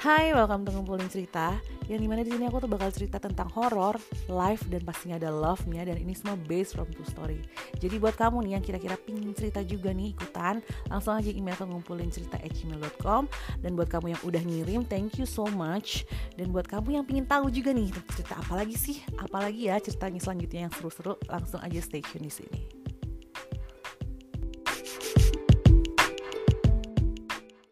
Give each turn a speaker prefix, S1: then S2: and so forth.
S1: Hai, welcome to ngumpulin cerita. Yang di mana di sini aku tuh bakal cerita tentang horror, life dan pastinya ada love-nya dan ini semua based from true story. Jadi buat kamu nih yang kira-kira pingin cerita juga nih ikutan, langsung aja email ke ngumpulin cerita gmail.com dan buat kamu yang udah ngirim, thank you so much. Dan buat kamu yang pingin tahu juga nih cerita apa lagi sih, apalagi ya ceritanya selanjutnya yang seru-seru, langsung aja stay tune di sini.